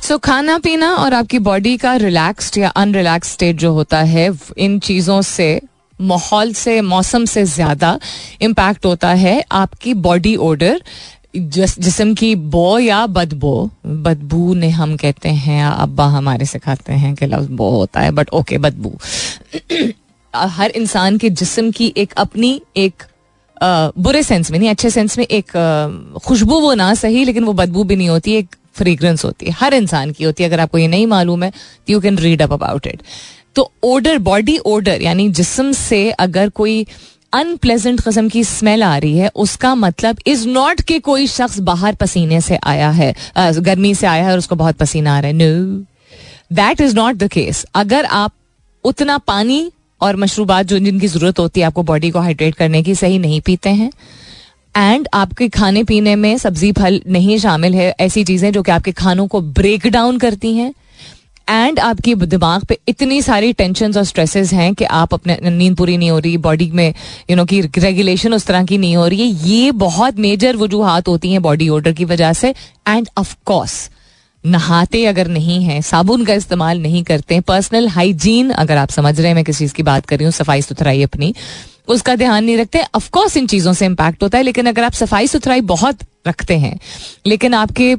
सो so, खाना पीना और आपकी बॉडी का रिलैक्स्ड या अनरिलैक्स स्टेट जो होता है इन चीज़ों से माहौल से मौसम से ज़्यादा इम्पैक्ट होता है आपकी बॉडी ओडर जिसम की बो या बदबो। बदबू ने हम कहते हैं या अब्बा हमारे सिखाते हैं कि लफ्ज बो होता है बट ओके बदबू। <clears throat> हर इंसान के जिसम की एक अपनी एक आ, बुरे सेंस में नहीं अच्छे सेंस में एक खुशबू वो ना सही लेकिन वो बदबू भी नहीं होती एक फ्रेग्रेंस होती है। हर इंसान की होती है अगर आपको ये नहीं मालूम है you can read up about it तो ओडर बॉडी ओडर यानी जिसम से अगर कोई अनप्लेजेंट कस्म की स्मेल आ रही है, उसका मतलब इज़ नॉट कि कोई शख्स बाहर पसीने से आया है गर्मी से आया है और उसको बहुत पसीना आ रहा है। No that is not the case अगर आप उतना पानी और मशरूबात जो जिनकी ज़रूरत होती है आपको बॉडी को हाइड्रेट करने की सही नहीं पीते हैं एंड आपके खाने पीने में सब्ज़ी फल नहीं शामिल है, ऐसी चीज़ें जो कि आपके खानों को ब्रेक डाउन करती हैं एंड आपकी दिमाग पे इतनी सारी टेंशन और स्ट्रेसेस हैं कि आप अपने, नींद पूरी नहीं हो रही बॉडी में यू नो की रेगुलेशन उस तरह की नहीं हो रही है। ये बहुत मेजर वजूहत होती हैं बॉडी ऑर्डर की वजह से। एंड ऑफ़ कोर्स नहाते अगर नहीं है, साबुन का इस्तेमाल नहीं करते पर्सनल हाइजीन अगर आप समझ रहे हैं, मैं किस चीज़ की बात कर रही हूँ, सफ़ाई सुथराई अपनी, उसका ध्यान नहीं रखते। ऑफकोर्स इन चीज़ों से इम्पैक्ट होता है, लेकिन अगर आप सफ़ाई सुथराई बहुत रखते हैं। लेकिन आपके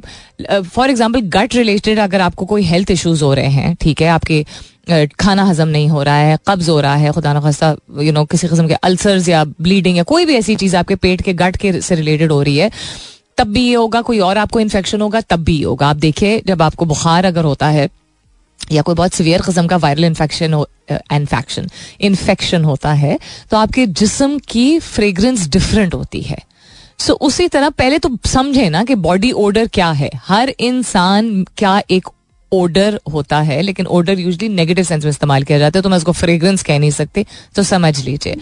फॉर एग्ज़ाम्पल गट रिलेटेड अगर आपको कोई हेल्थ इश्यूज़ हो रहे हैं, ठीक है, आपके खाना हजम नहीं हो रहा है, कब्ज हो रहा है, खुदा नस्ता यू नो किसी किस्म के अल्सर्स या ब्लीडिंग या कोई भी ऐसी चीज़ आपके पेट के गट के से रिलेटेड हो रही है, तब भी ये होगा, कोई और आपको इन्फेक्शन होगा, तब भी ये होगा। आप देखिए, जब आपको बुखार अगर होता है, या कोई बहुत सीवियर कस्म का वायरल इन्फेक्शन इन्फेक्शन इन्फेक्शन होता है तो आपके जिसम की फ्रेग्रेंस डिफरेंट होती है। सो उसी तरह, पहले तो समझे ना कि बॉडी ओडर क्या है। हर इंसान क्या एक ओडर होता है, लेकिन ओडर यूजली नेगेटिव सेंस में इस्तेमाल किया जाता है तो मैं उसको फ्रेग्रेंस कह नहीं सकती तो समझ लीजिए।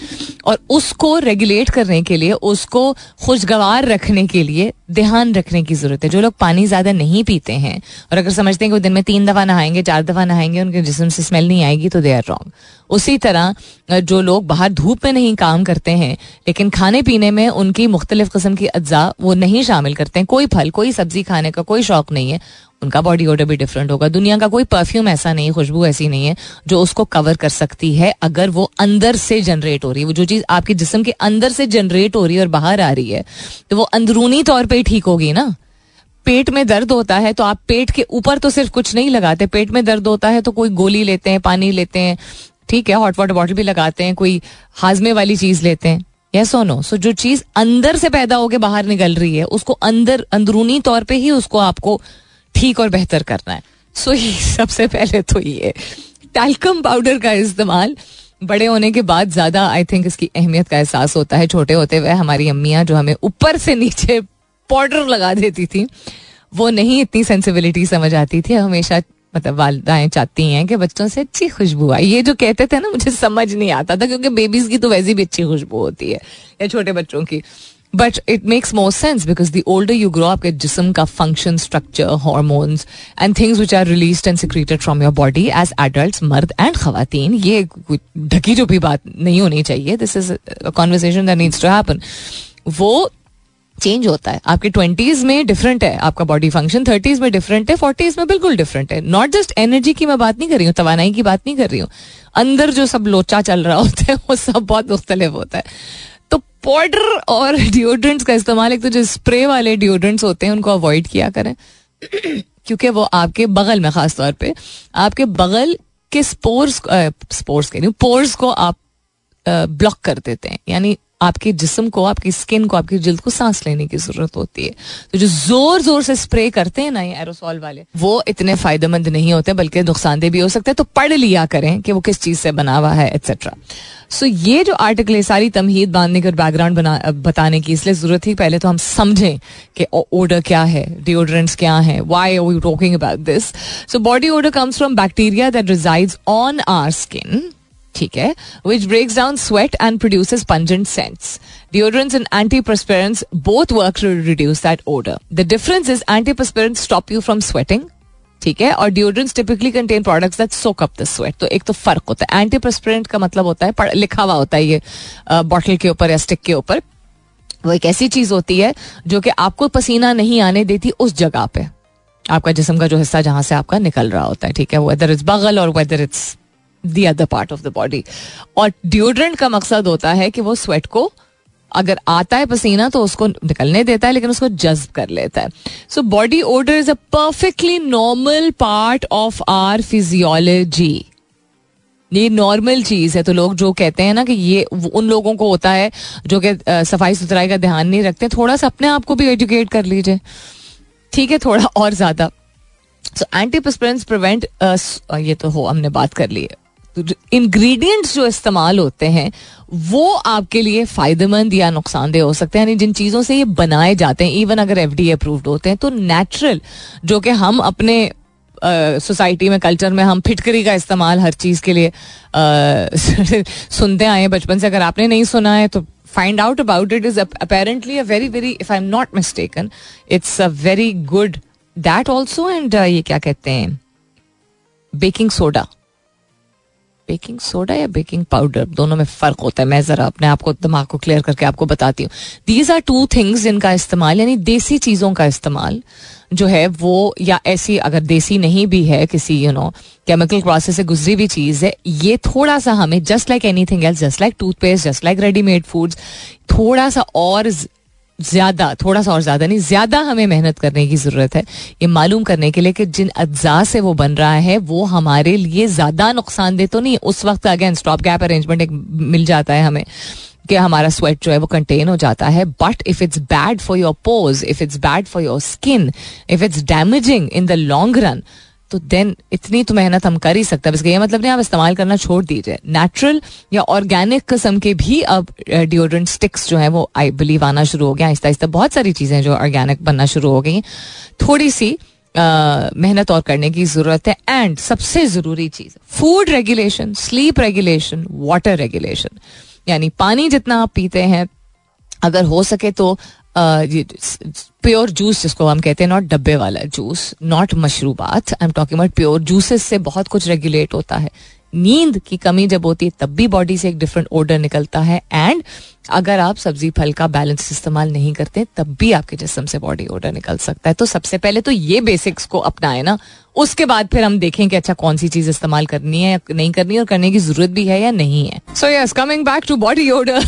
और उसको रेगुलेट करने के लिए, उसको खुशगवार रखने के लिए ध्यान रखने की ज़रूरत है। जो लोग पानी ज़्यादा नहीं पीते हैं, और अगर समझते हैं कि वो दिन में तीन दफ़ा नहाएँगे, चार दफ़ा नहाएँगे, उनके जिसम से स्मेल नहीं आएगी तो दे आर रॉन्ग उसी तरह जो लोग बाहर धूप में नहीं काम करते हैं, लेकिन खाने पीने में उनकी मुख्तलिफ़ किस्म की अज्जा वो नहीं शामिल करते हैं। कोई फल, कोई सब्ज़ी खाने का कोई शौक नहीं है। उनका बॉडी ऑर्डर भी डिफरेंट होगा। दुनिया का कोई परफ्यूम ऐसा नहीं, खुशबू ऐसी नहीं है, जो उसको कवर कर सकती है, अगर वो अंदर से जनरेट हो रही है। वो जो चीज़ आपके जिसम के अंदर से जनरेट हो रही है और बाहर आ रही है तो वो अंदरूनी तौर पर ठीक होगी ना? पेट में दर्द होता है तो आप पेट के ऊपर तो सिर्फ़ कुछ नहीं लगाते, पेट में दर्द होता है तो कोई गोली लेते हैं, पानी लेते हैं, ठीक है हॉट वाटर बॉटल भी लगाते हैं, कोई हाजमे वाली चीज़ लेते हैं। यस और नो सो जो चीज़ अंदर से पैदा होकर बाहर निकल रही है, उसको अंदर, अंदरूनी तौर पे ही उसको आपको ठीक और बेहतर करना है। सो ये सबसे पहले तो ये। टैल्कम पाउडर का इस्तेमाल बड़े होने के बाद ज़्यादा आई थिंक इसकी अहमियत का एहसास होता है। छोटे होते हुए हमारी अम्मियाँ जो हमें ऊपर से नीचे पाउडर लगा देती थी, वो नहीं इतनी सेंसिबिलिटी समझ आती थी। हमेशा मतलब वालदाएँ चाहती हैं कि बच्चों से अच्छी खुशबू आए। ये जो कहते थे ना, मुझे समझ नहीं आता था, क्योंकि बेबीज की तो वैसी भी अच्छी खुशबू होती है, या छोटे बच्चों की। But it makes more sense because the older you grow आपके जिसम का function structure hormones and things which are release and secreted from your body as adult मर्द एंड खातन ये ढकी जो भी बात नहीं होनी चाहिए this is conversation that needs to happen वो चेंज होता है। आपके ट्वेंटीज में डिफरेंट है। आपका बॉडी फ़ंक्शन थर्टीज में डिफरेंट है फोर्टीज में बिल्कुल डिफरेंट है। नॉट जस्ट एनर्जी की मैं बात नहीं कर रही हूँ, तवानाई की बात नहीं कर रही हूँ। अंदर जो सब लोचा चल रहा होता है, वो सब बहुत मुख्तलिफ़ होता है। पाउडर और डिओड्रेंट्स का इस्तेमाल, एक तो जो स्प्रे वाले डिओड्रेंट्स होते हैं, उनको अवॉइड किया करें। क्योंकि वो आपके बगल में खास तौर पे, आपके बगल के स्पोर्स स्पोर्स के पोर्स को आप ब्लॉक कर देते हैं। यानी आपके जिस्म को आपकी स्किन को आपकी जल्द को सांस लेने की ज़रूरत होती है। तो जो ज़ोर ज़ोर से स्प्रे करते हैं ना ये एरोसॉल वाले वो इतने फ़ायदेमंद नहीं होते बल्कि नुकसानदेह भी हो सकते हैं। तो पढ़ लिया करें कि वो किस चीज़ से बना हुआ है एक्सेट्रा सो so, ये जो आर्टिकल है सारी तमहीद बांधने की बैकग्राउंड बना बताने की इसलिए ज़रूरत थी पहले तो हम समझें कि ओडर क्या है डिओड्रेंट्स क्या है why are we talking about this so body odour comes from bacteria that resides on our skin ठीक है which breaks down sweat and produces pungent scents deodorants and antiperspirants both work reduce that that odor. The difference is antiperspirants stop you from sweating, ठीक है, और deodorants typically contain products that soak up the sweat तो एक तो फ़र्क होता है। एंटीप्रस्पिरेंट का मतलब होता है लिखा हुआ होता है ये बॉटल के ऊपर या स्टिक के ऊपर। वो एक ऐसी चीज़ होती है जो कि आपको पसीना नहीं आने देती उस जगह पे। आपका जिसम का जो हिस्सा जहाँ से आपका निकल रहा होता है, ठीक है वेदर इट्स बगल और whether it's the other part of the body और डिओड्रेंट का मकसद होता है कि वो स्वेट को अगर आता है पसीना तो उसको निकलने देता है, लेकिन उसको जज्ब कर लेता है। So body odour is a perfectly normal part of our physiology ये नॉर्मल चीज़ है तो लोग जो कहते हैं ना कि ये उन लोगों को होता है जो कि सफ़ाई सुथराई का ध्यान नहीं रखते, थोड़ा सा अपने आप को भी एजुकेट कर लीजिए। ठीक है, थोड़ा और ज़्यादा। सो एंटीपस्पेरेंट्स प्रिवेंट ये तो हो, हमने बात कर ली इंग्रेडिएंट्स जो इस्तेमाल होते हैं, वो आपके लिए फ़ायदेमंद या नुकसानदेह हो सकते हैं। यानी जिन चीज़ों से ये बनाए जाते हैं इवन अगर एफ़ डी अप्रूव्ड होते हैं तो नेचुरल जो कि हम अपने सोसाइटी में कल्चर में हम फिटकरी का इस्तेमाल हर चीज़ के लिए <laughs> सुनते आए हैं। बचपन से अगर आपने नहीं सुना है तो find out about it is apparently a very very if I am not mistaken it's a very good that also and ये क्या कहते हैं? बेकिंग सोडा बेकिंग सोडा या बेकिंग पाउडर? दोनों में फ़र्क होता है। मैं जरा अपने आप को दिमाग को क्लियर करके आपको बताती हूँ। दीज आर टू थिंग्स जिनका इस्तेमाल, यानी देसी चीज़ों का इस्तेमाल जो है वो, या ऐसी अगर देसी नहीं भी है किसी यू नो केमिकल प्रोसेस से गुजरी हुई चीज़ है, ये थोड़ा सा हमें just like anything else just like toothpaste just like readymade foods थोड़ा सा और ज़्यादा, थोड़ा सा और ज़्यादा नहीं, ज़्यादा हमें मेहनत करने की ज़रूरत है। ये मालूम करने के लिए कि जिन अज्जा से वो बन रहा है, वो हमारे लिए ज़्यादा नुकसानदेह तो नहीं, उस वक्त अगेन स्टॉप गैप अरेंजमेंट एक मिल जाता है हमें, कि हमारा स्वेट जो है वो कंटेन हो जाता है। But if it's bad for your pores if it's bad for your skin if it's damaging in the long run तो देन इतनी तो मेहनत हम कर ही सकते हैं। इसका ये मतलब नहीं आप इस्तेमाल करना छोड़ दीजिए। नेचुरल या ऑर्गेनिक किस्म के भी अब डिओड्रेंट स्टिक्स जो है, वो आई बिलीव आना शुरू हो गया आहिस्ता आहिस्ता बहुत सारी चीज़ें जो ऑर्गेनिक बनना शुरू हो गई थोड़ी सी मेहनत और करने की ज़रूरत है। एंड सबसे ज़रूरी चीज़ food regulation sleep regulation water regulation यानी पानी जितना आप पीते हैं, अगर हो सके तो प्योर जूस जिसको हम कहते हैं नॉट डब्बे वाला juice not मशरूबात। I am talking about pure juices से बहुत कुछ रेगुलेट होता है। नींद की कमी जब होती है, तब भी बॉडी से एक डिफरेंट ऑर्डर निकलता है। एंड अगर आप सब्ज़ी फल का बैलेंस इस्तेमाल नहीं करते, तब भी आपके जिसम से बॉडी ऑर्डर निकल सकता है। तो सबसे पहले तो ये बेसिक्स को अपनाए ना। उसके बाद फिर हम देखें कि अच्छा कौन सी चीज़ इस्तेमाल करनी है, नहीं करनी है, और करने की ज़रूरत भी है या नहीं है। So yes coming back to body order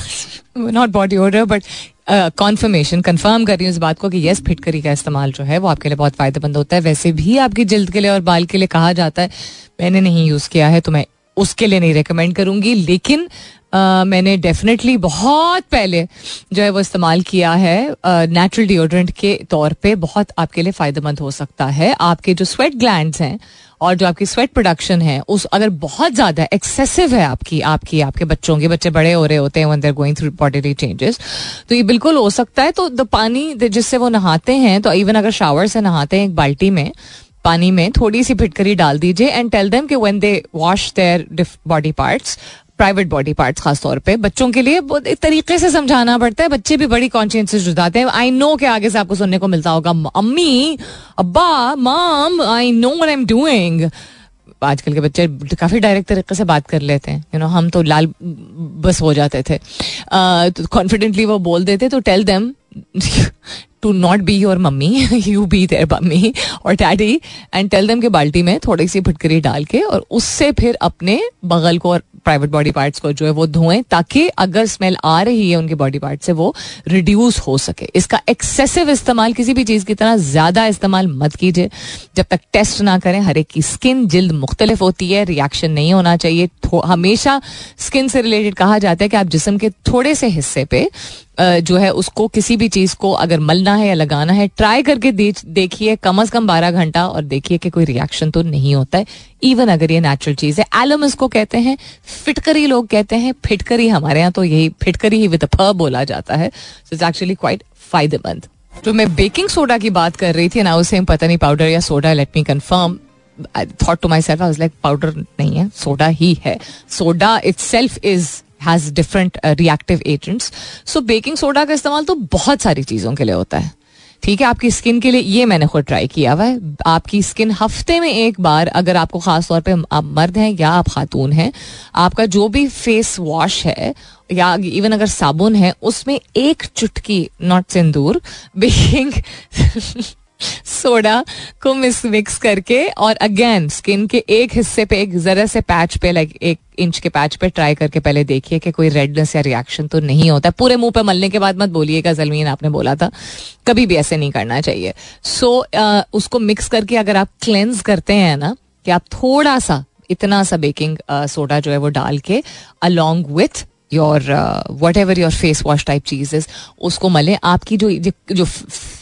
not body order but confirmation confirm कर रही हूँ इस बात को कि यस फिटकरी का इस्तेमाल जो है वो आपके लिए बहुत फ़ायदेमंद होता है। वैसे भी आपकी जल्द के लिए और बाल के लिए कहा जाता है मैंने नहीं यूज़ किया है तो मैं उसके लिए नहीं रिकमेंड करूँगी लेकिन Uh, मैंने डेफिनेटली बहुत पहले जो है वो इस्तेमाल किया है नेचुरल डिओड्रेंट के तौर पे बहुत आपके लिए फ़ायदेमंद हो सकता है। आपके जो स्वेट ग्लैंड्स हैं और जो आपकी स्वेट प्रोडक्शन है, उस अगर बहुत ज़्यादा एक्सेसिव है आपकी आपकी, आपके बच्चों के, बच्चे बड़े हो रहे होते हैं when they're going through body changes तो ये बिल्कुल हो सकता है। तो द पानी जिससे वो नहाते हैं तो इवन अगर शावर से नहाते हैं एक बाल्टी में, पानी में थोड़ी सी फिटकरी डाल दीजिए एंड टेल देम कि when they wash their body parts private body parts खासतौर पे। बच्चों के लिए एक तरीके से समझाना पड़ता है। बच्चे भी बड़ी कॉन्शियस जुटाते हैं। आई नो के आगे से आपको सुनने को मिलता होगा। अम्मी अब्बा mom I know I am doing आजकल के बच्चे काफ़ी डायरेक्ट तरीके से बात कर लेते हैं। यू you नो know, हम तो लाल बस हो जाते थे। कॉन्फिडेंटली uh, तो वो बोल देते तो tell them to not be your mummy you be their mummy और डैडी एंड टेल देम के बाल्टी में थोड़ी सी फटकरी डाल के और उससे फिर अपने बगल को और प्राइवेट बॉडी पार्ट्स को जो है वो धोएँ, ताकि अगर स्मेल आ रही है उनके बॉडी पार्ट से वो रिड्यूस हो सके। इसका एक्सेसिव इस्तेमाल किसी भी चीज़ की तरह ज़्यादा इस्तेमाल मत कीजिए। जब तक टेस्ट ना करें, हर एक की स्किन जल्द मुख्तलिफ़ होती है रिएक्शन नहीं होना चाहिए। हमेशा स्किन से रिलेटेड कहा जाता है कि आप जिसम के थोड़े से हिस्से पे जो है उसको किसी भी चीज़ को अगर मलना है या लगाना है ट्राई करके देखिए, कम अज कम बारह घंटा और देखिए कि कोई रिएक्शन तो नहीं होता है इवन अगर ये नेचुरल चीज़ है। एलम इसको कहते हैं, फिटकरी लोग कहते हैं, फिटकरी हमारे यहाँ तो यही, फिटकरी ही विद फ बोला जाता है। सो इट्स एक्चुअली क्वाइट फ़ायदेमंद। तो मैं बेकिंग सोडा की बात कर रही थी ना उसे पता नहीं पाउडर या soda let me confirm I thought to myself like powder नहीं है सोडा ही है। Soda itself is has different reactive agents so baking soda का इस्तेमाल तो बहुत सारी चीज़ों के लिए होता है। ठीक है, आपकी स्किन के लिए ये मैंने खुद ट्राई किया हुआ है। आपकी स्किन हफ़्ते में एक बार अगर आपको खास तौर पे आप मर्द हैं या आप खातून हैं, आपका जो भी फेस वॉश है या इवन अगर साबुन है, उसमें एक चुटकी नॉट सिंदूर बेकिंग सोडा को मिक्स मिक्स करके और अगेन स्किन के एक हिस्से पे एक जरा से पैच पे लाइक एक इंच के पैच पे ट्राई करके पहले देखिए कि कोई रेडनेस या रिएक्शन तो नहीं होता। पूरे मुँह पे मलने के बाद मत बोलिएगा जलमीन आपने बोला था। कभी भी ऐसे नहीं करना चाहिए। सो so, uh, उसको मिक्स करके अगर आप क्लेंज करते हैं ना कि आप थोड़ा सा इतना सा बेकिंग सोडा जो है वो डाल के along with your whatever your face wash type चीजेस उसको मले। आपकी जो जो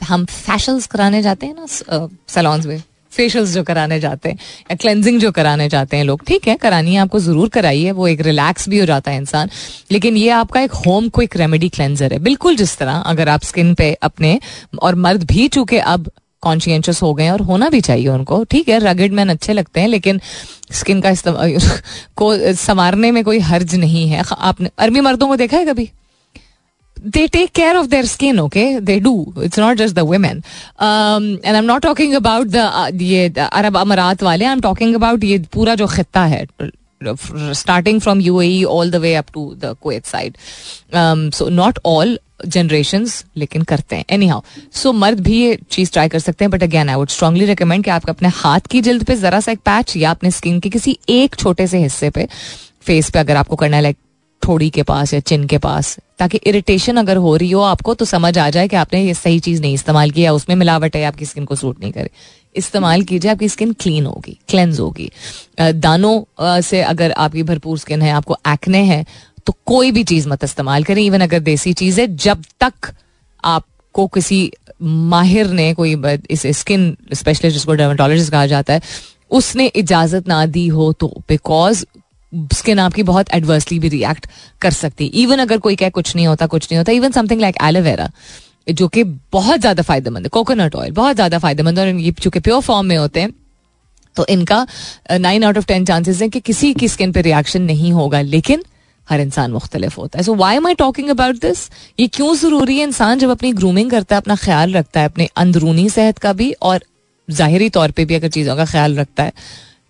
हम फैशल्स कराने जाते हैं ना सलॉन्स में फेशियल्स जो कराने जाते हैं, या क्लेंजिंग जो कराने जाते हैं लोग, ठीक है, करानी है, आपको ज़रूर कराइए, वो एक रिलैक्स भी हो जाता है इंसान। लेकिन ये आपका एक होम क्विक रेमेडी क्लेंजर है। बिल्कुल जिस तरह, अगर आप स्किन पे अपने, और मर्द भी चूँकि अब कॉन्शियस हो गए और होना भी चाहिए उनको ठीक है रगड मैन अच्छे लगते हैं लेकिन स्किन का को संवारने में कोई हर्ज नहीं है आपने अरबी मर्दों को देखा है कभी they take care of their skin okay they do it's not just the women um, and i'm not talking about the uh, ये अरब अमारात वाले i'm talking about ये पूरा जो खत्ता है starting from UAE all the way up to the Kuwait side. Um, so not all generations लेकिन करते हैं. एनी हाउ सो मर्द भी ये चीज़ ट्राई कर सकते हैं but again I would strongly recommend कि आप अपने हाथ की जल्द पे जरा सा एक पैच या अपने स्किन के किसी एक छोटे से हिस्से पे फेस पे अगर आपको करना है लाइक थोड़ी के पास या चिन के पास, ताकि इरिटेशन अगर हो रही हो आपको तो समझ आ जाए कि आपने ये सही चीज़ नहीं इस्तेमाल किया उसमें मिलावट है, आपकी स्किन को सूट नहीं करे. इस्तेमाल कीजिए, आपकी स्किन क्लीन होगी क्लेंज होगी. दानों से अगर आपकी भरपूर स्किन है, आपको एक्ने है तो कोई भी चीज़ मत इस्तेमाल करें। इवन अगर देसी चीज़ है, जब तक आपको किसी माहिर ने कोई, इस स्किन स्पेशलिस्ट जिसको डर्माटोलॉजिस्ट कहा जाता है, उसने इजाज़त ना दी हो तो बिकॉज़ स्किन आपकी बहुत एडवर्सली भी रिएक्ट कर सकती है। इवन अगर कोई कहे कुछ नहीं होता, कुछ नहीं होता इवन समथिंग लाइक एलोवेरा जो कि बहुत ज़्यादा फ़ायदेमंद है। कोकोनट ऑयल बहुत ज़्यादा फ़ायदेमंद और ये चूँकि प्योर फॉर्म में होते हैं तो इनका nine out of ten chances है कि किसी की स्किन पे रिएक्शन नहीं होगा। लेकिन हर इंसान मुख्तलिफ़ होता है। So why am I talking about this ये क्यों ज़रूरी है इंसान जब अपनी ग्रूमिंग करता है, अपना ख्याल रखता है, अपने अंदरूनी सेहत का भी और ज़ाहरी तौर पर भी अगर चीज़ों का ख्याल रखता है।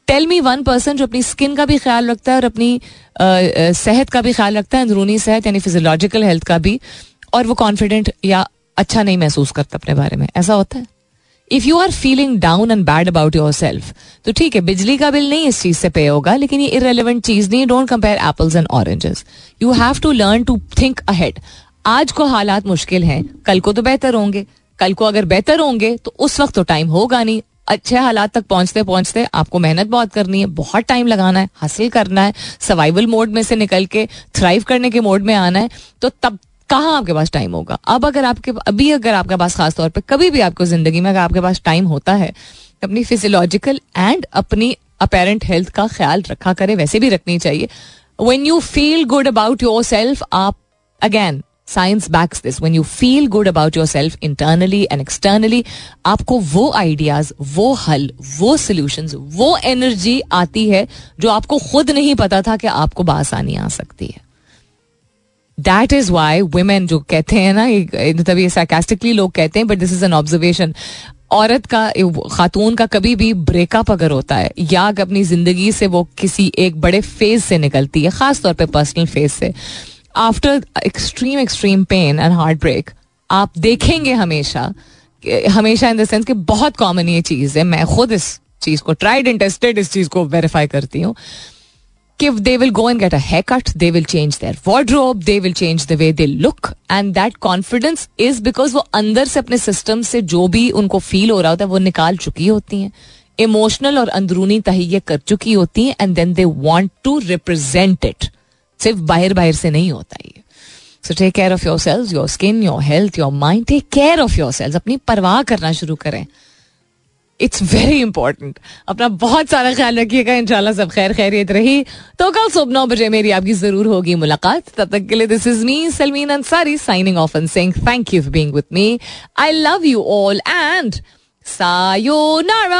टेल मी वन पर्सन जो अपनी स्किन का भी ख्याल रखता है और अपनी सेहत का भी ख्याल रखता है, अंदरूनी सेहत यानी फिजियोलॉजिकल हेल्थ का भी, और वो कॉन्फिडेंट या अच्छा नहीं महसूस करता अपने बारे में। ऐसा होता है? If you are feeling down and bad about yourself तो ठीक है, बिजली का बिल नहीं इस चीज़ से पे होगा, लेकिन ये इरेलीवेंट चीज़ नहीं don't compare apples and oranges you have to learn to think ahead आज को हालात मुश्किल हैं, कल को तो बेहतर होंगे, कल को अगर बेहतर होंगे तो उस वक्त तो टाइम होगा नहीं. अच्छे हालात तक पहुँचते पहुँचते आपको मेहनत बहुत करनी है, बहुत टाइम लगाना है हासिल करना है सर्वाइवल मोड में से निकल के थ्राइव करने के मोड में आना है तो तब कहाँ आपके पास टाइम होगा? अब अगर आपके, अभी अगर आपके पास खास तौर पे कभी भी आपको ज़िंदगी में अगर आपके पास टाइम होता है, अपनी फिजियोलॉजिकल एंड अपनी अपेरेंट हेल्थ का ख्याल रखा करें, वैसे भी रखनी चाहिए। When you feel good about yourself आप again science backs this when you feel good about yourself internally and externally आपको वो आइडियाज़ वो हल, वो सोल्यूशन वो एनर्जी आती है जो आपको खुद नहीं पता था कि आपको बासानी आ सकती है। दैट इज़ वाई वुमेन जो कहते हैं ना मतलब ये sarcastically लोग कहते हैं but this is an observation औरत का खातून का कभी भी ब्रेकअप अगर होता है या अपनी ज़िंदगी से वो किसी एक बड़े फ़ेज़ से निकलती है खास तौर पे पर्सनल फ़ेज़ से। After extreme extreme pain and heartbreak आप देखेंगे हमेशा हमेशा इन द सेंस कि बहुत कॉमन ये चीज़ है। मैं खुद इस चीज़ को ट्राइड एंड टेस्टेड इस चीज़ को वेरीफाई करती हूँ। कि they will go and get a haircut they will change their wardrobe they will change the way they look and that confidence is because वो अंदर से अपने सिस्टम से जो भी उनको फील हो रहा होता है, वो निकाल चुकी होती हैं। इमोशनल और अंदरूनी तहिया कर चुकी होती हैं and then they want to represent it सिर्फ़ बाहर बाहर से नहीं होता ये। So take care of yourself your skin your health your mind take care of yourself अपनी परवाह करना शुरू करें। इट्स वेरी इंपॉर्टेंट अपना बहुत सारा ख्याल रखिएगा, इंशाल्लाह सब खैर खैरियत रही। तो कल सुबह नौ बजे मेरी आपकी ज़रूर होगी मुलाकात। तब तक के लिए this is me Salmeen Ansari signing off and saying thank you for being with me I love you all and सायो सायोनारा